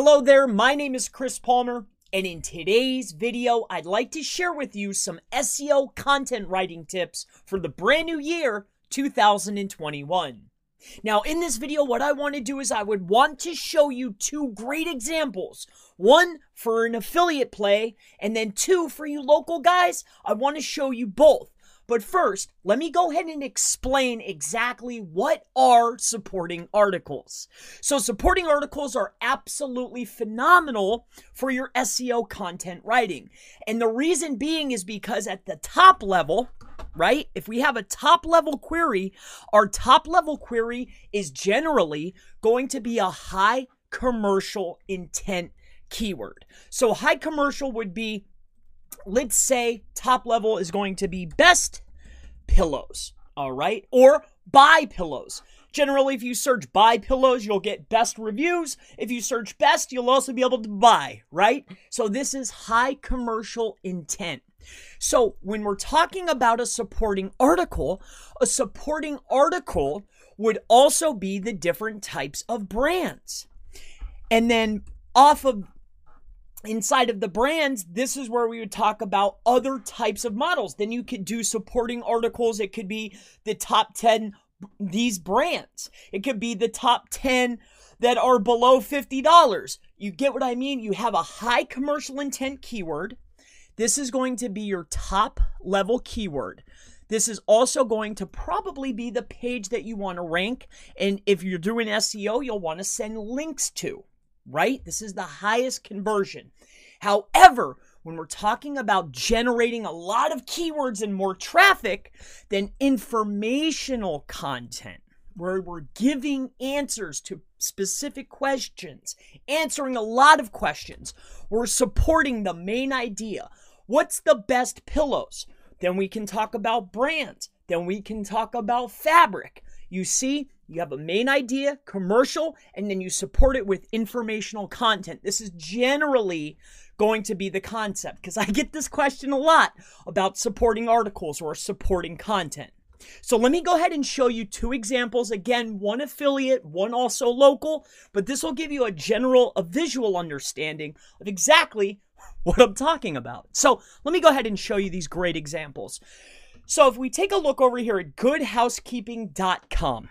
Hello there, my name is Chris Palmer, and in today's video, I'd like to share with you some SEO content writing tips for the brand new year 2021. Now, in this video, what I want to do is I would want to show you two great examples. One for an affiliate play, and then two for you local guys. I want to show you both. But first, let me go ahead and explain exactly what are supporting articles. So, supporting articles are absolutely phenomenal for your SEO content writing. And the reason being is because at the top level, right? If we have a top level query, our top level query is generally going to be a high commercial intent keyword. So, high commercial would be let's say top level is going to be best pillows, all right? Or buy pillows. Generally, if you search buy pillows, you'll get best reviews. If you search best, you'll also be able to buy, right? So this is high commercial intent. So when we're talking about a supporting article, a supporting article would also be the different types of brands. And then off of inside of the brands, this is where we would talk about other types of models. Then you could do supporting articles. It could be the top 10 these brands. It could be the top 10 that are below $50. You get what I mean? You have a high commercial intent keyword. This is going to be your top level keyword. This is also going to probably be the page that you want to rank. And if you're doing SEO, you'll want to send links to right? This is the highest conversion. However, when we're talking about generating a lot of keywords and more traffic, then informational content, where we're giving answers to specific questions, answering a lot of questions, we're supporting the main idea. What's the best pillows? Then we can talk about brands. Then we can talk about fabric. You see, you have a main idea, commercial, and then you support it with informational content. This is generally going to be the concept because I get this question a lot about supporting articles or supporting content. So let me go ahead and show you two examples. Again, one affiliate, one also local, but this will give you a general, a visual understanding of exactly what I'm talking about. So let me go ahead and show you these great examples. So if we take a look over here at goodhousekeeping.com,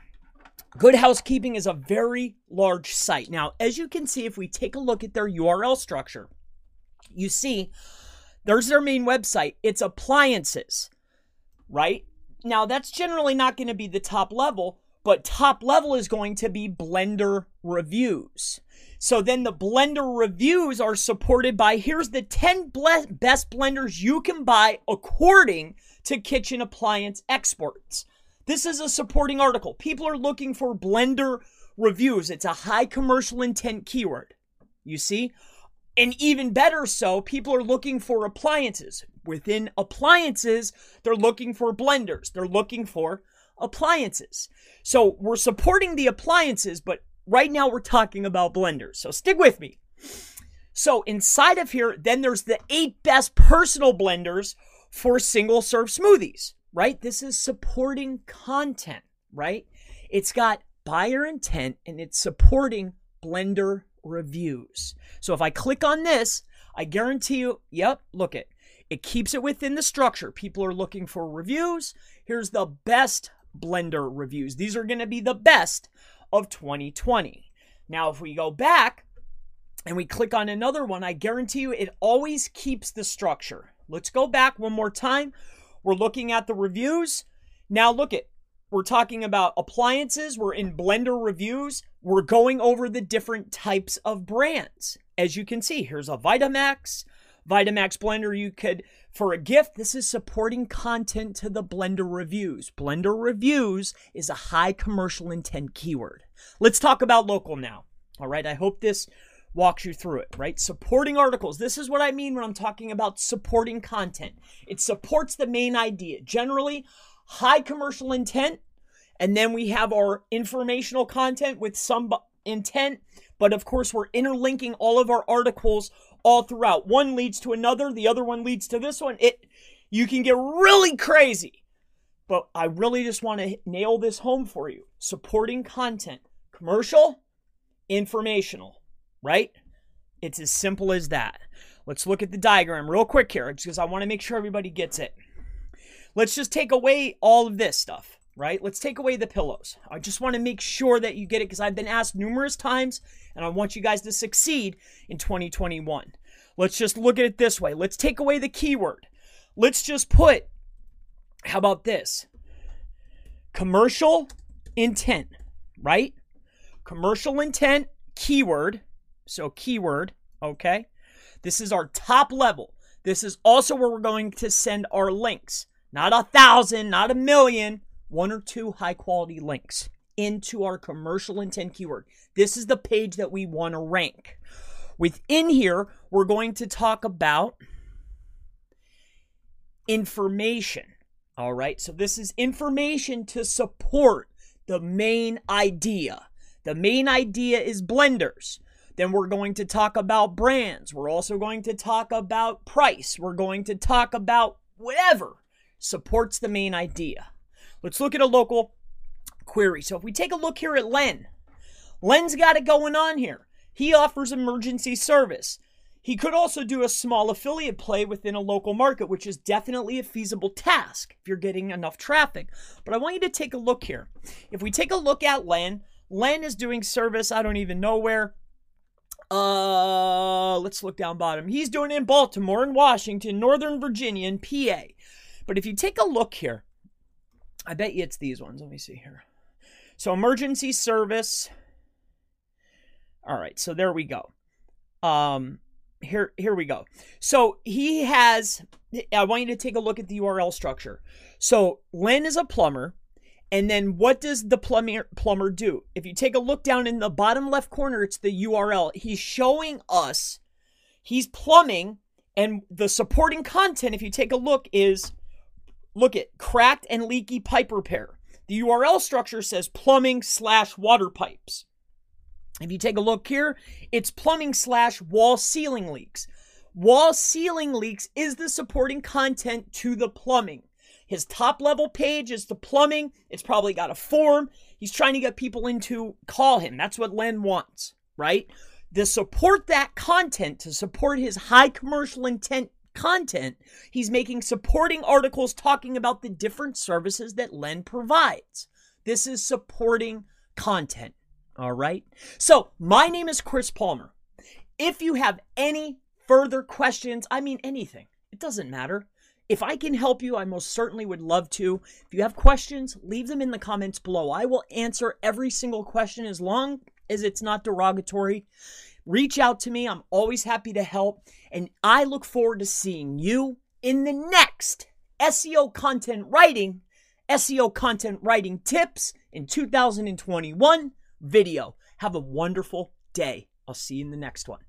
Good Housekeeping is a very large site. Now, as you can see, if we take a look at their URL structure, you see there's their main website. It's appliances, right? Now, that's generally not going to be the top level, but top level is going to be Blender reviews. So then the Blender reviews are supported by here's the 10 best blenders you can buy according to kitchen appliance experts. This is a supporting article. People are looking for Blender reviews. It's a high commercial intent keyword. You see? And even better so, people are looking for appliances. Within appliances, they're looking for blenders. They're looking for appliances. So we're supporting the appliances, but right now we're talking about blenders. So stick with me. So inside of here, then there's the eight best personal blenders for single serve smoothies right? This is supporting content, right? It's got buyer intent and it's supporting Blender reviews. So if I click on this, I guarantee you, yep, look it. It keeps it within the structure. People are looking for reviews. Here's the best Blender reviews. These are going to be the best of 2020. Now, if we go back and we click on another one, I guarantee you it always keeps the structure. Let's go back one more time. We're looking at the reviews. Now look at we're talking about appliances, we're in Blender reviews, we're going over the different types of brands. As you can see, here's a Vitamix, Vitamix blender you could for a gift. This is supporting content to the Blender reviews. Blender reviews is a high commercial intent keyword. Let's talk about local now. All right, I hope this walks you through it, right? Supporting articles. This is what I mean when I'm talking about supporting content. It supports the main idea. Generally, high commercial intent, and then we have our informational content with some intent, but of course, we're interlinking all of our articles all throughout. One leads to another, the other one leads to this one. It you can get really crazy. But I really just want to nail this home for you. Supporting content, commercial, informational right? It's as simple as that. Let's look at the diagram real quick here because I want to make sure everybody gets it. Let's just take away all of this stuff, right? Let's take away the pillows. I just want to make sure that you get it because I've been asked numerous times and I want you guys to succeed in 2021. Let's just look at it this way. Let's take away the keyword. Let's just put, how about this? Commercial intent, right? Commercial intent, keyword. So, keyword, okay? This is our top level. This is also where we're going to send our links. Not a thousand, not a million, one or two high quality links into our commercial intent keyword. This is the page that we want to rank. Within here, we're going to talk about information. All right, so this is information to support the main idea. The main idea is blenders. Then we're going to talk about brands. We're also going to talk about price. We're going to talk about whatever supports the main idea. Let's look at a local query. So if we take a look here at Len, Len's got it going on here. He offers emergency service. He could also do a small affiliate play within a local market, which is definitely a feasible task if you're getting enough traffic. But I want you to take a look here. If we take a look at Len, Len is doing service, I don't even know where. Uh, let's look down bottom. He's doing it in Baltimore and Washington, Northern Virginia, and PA. But if you take a look here, I bet you it's these ones. Let me see here. So emergency service. All right, so there we go. Um, here here we go. So he has. I want you to take a look at the URL structure. So Lynn is a plumber. And then what does the plumber plumber do? If you take a look down in the bottom left corner, it's the URL. He's showing us he's plumbing and the supporting content if you take a look is look at cracked and leaky pipe repair. The URL structure says plumbing slash water pipes. If you take a look here, it's plumbing slash wall ceiling leaks. Wall ceiling leaks is the supporting content to the plumbing. His top level page is the plumbing. It's probably got a form. He's trying to get people in to call him. That's what Len wants, right? To support that content, to support his high commercial intent content, he's making supporting articles talking about the different services that Len provides. This is supporting content, all right? So, my name is Chris Palmer. If you have any further questions, I mean anything, it doesn't matter if I can help you, I most certainly would love to. If you have questions, leave them in the comments below. I will answer every single question as long as it's not derogatory. Reach out to me. I'm always happy to help. And I look forward to seeing you in the next SEO content writing, SEO content writing tips in 2021 video. Have a wonderful day. I'll see you in the next one.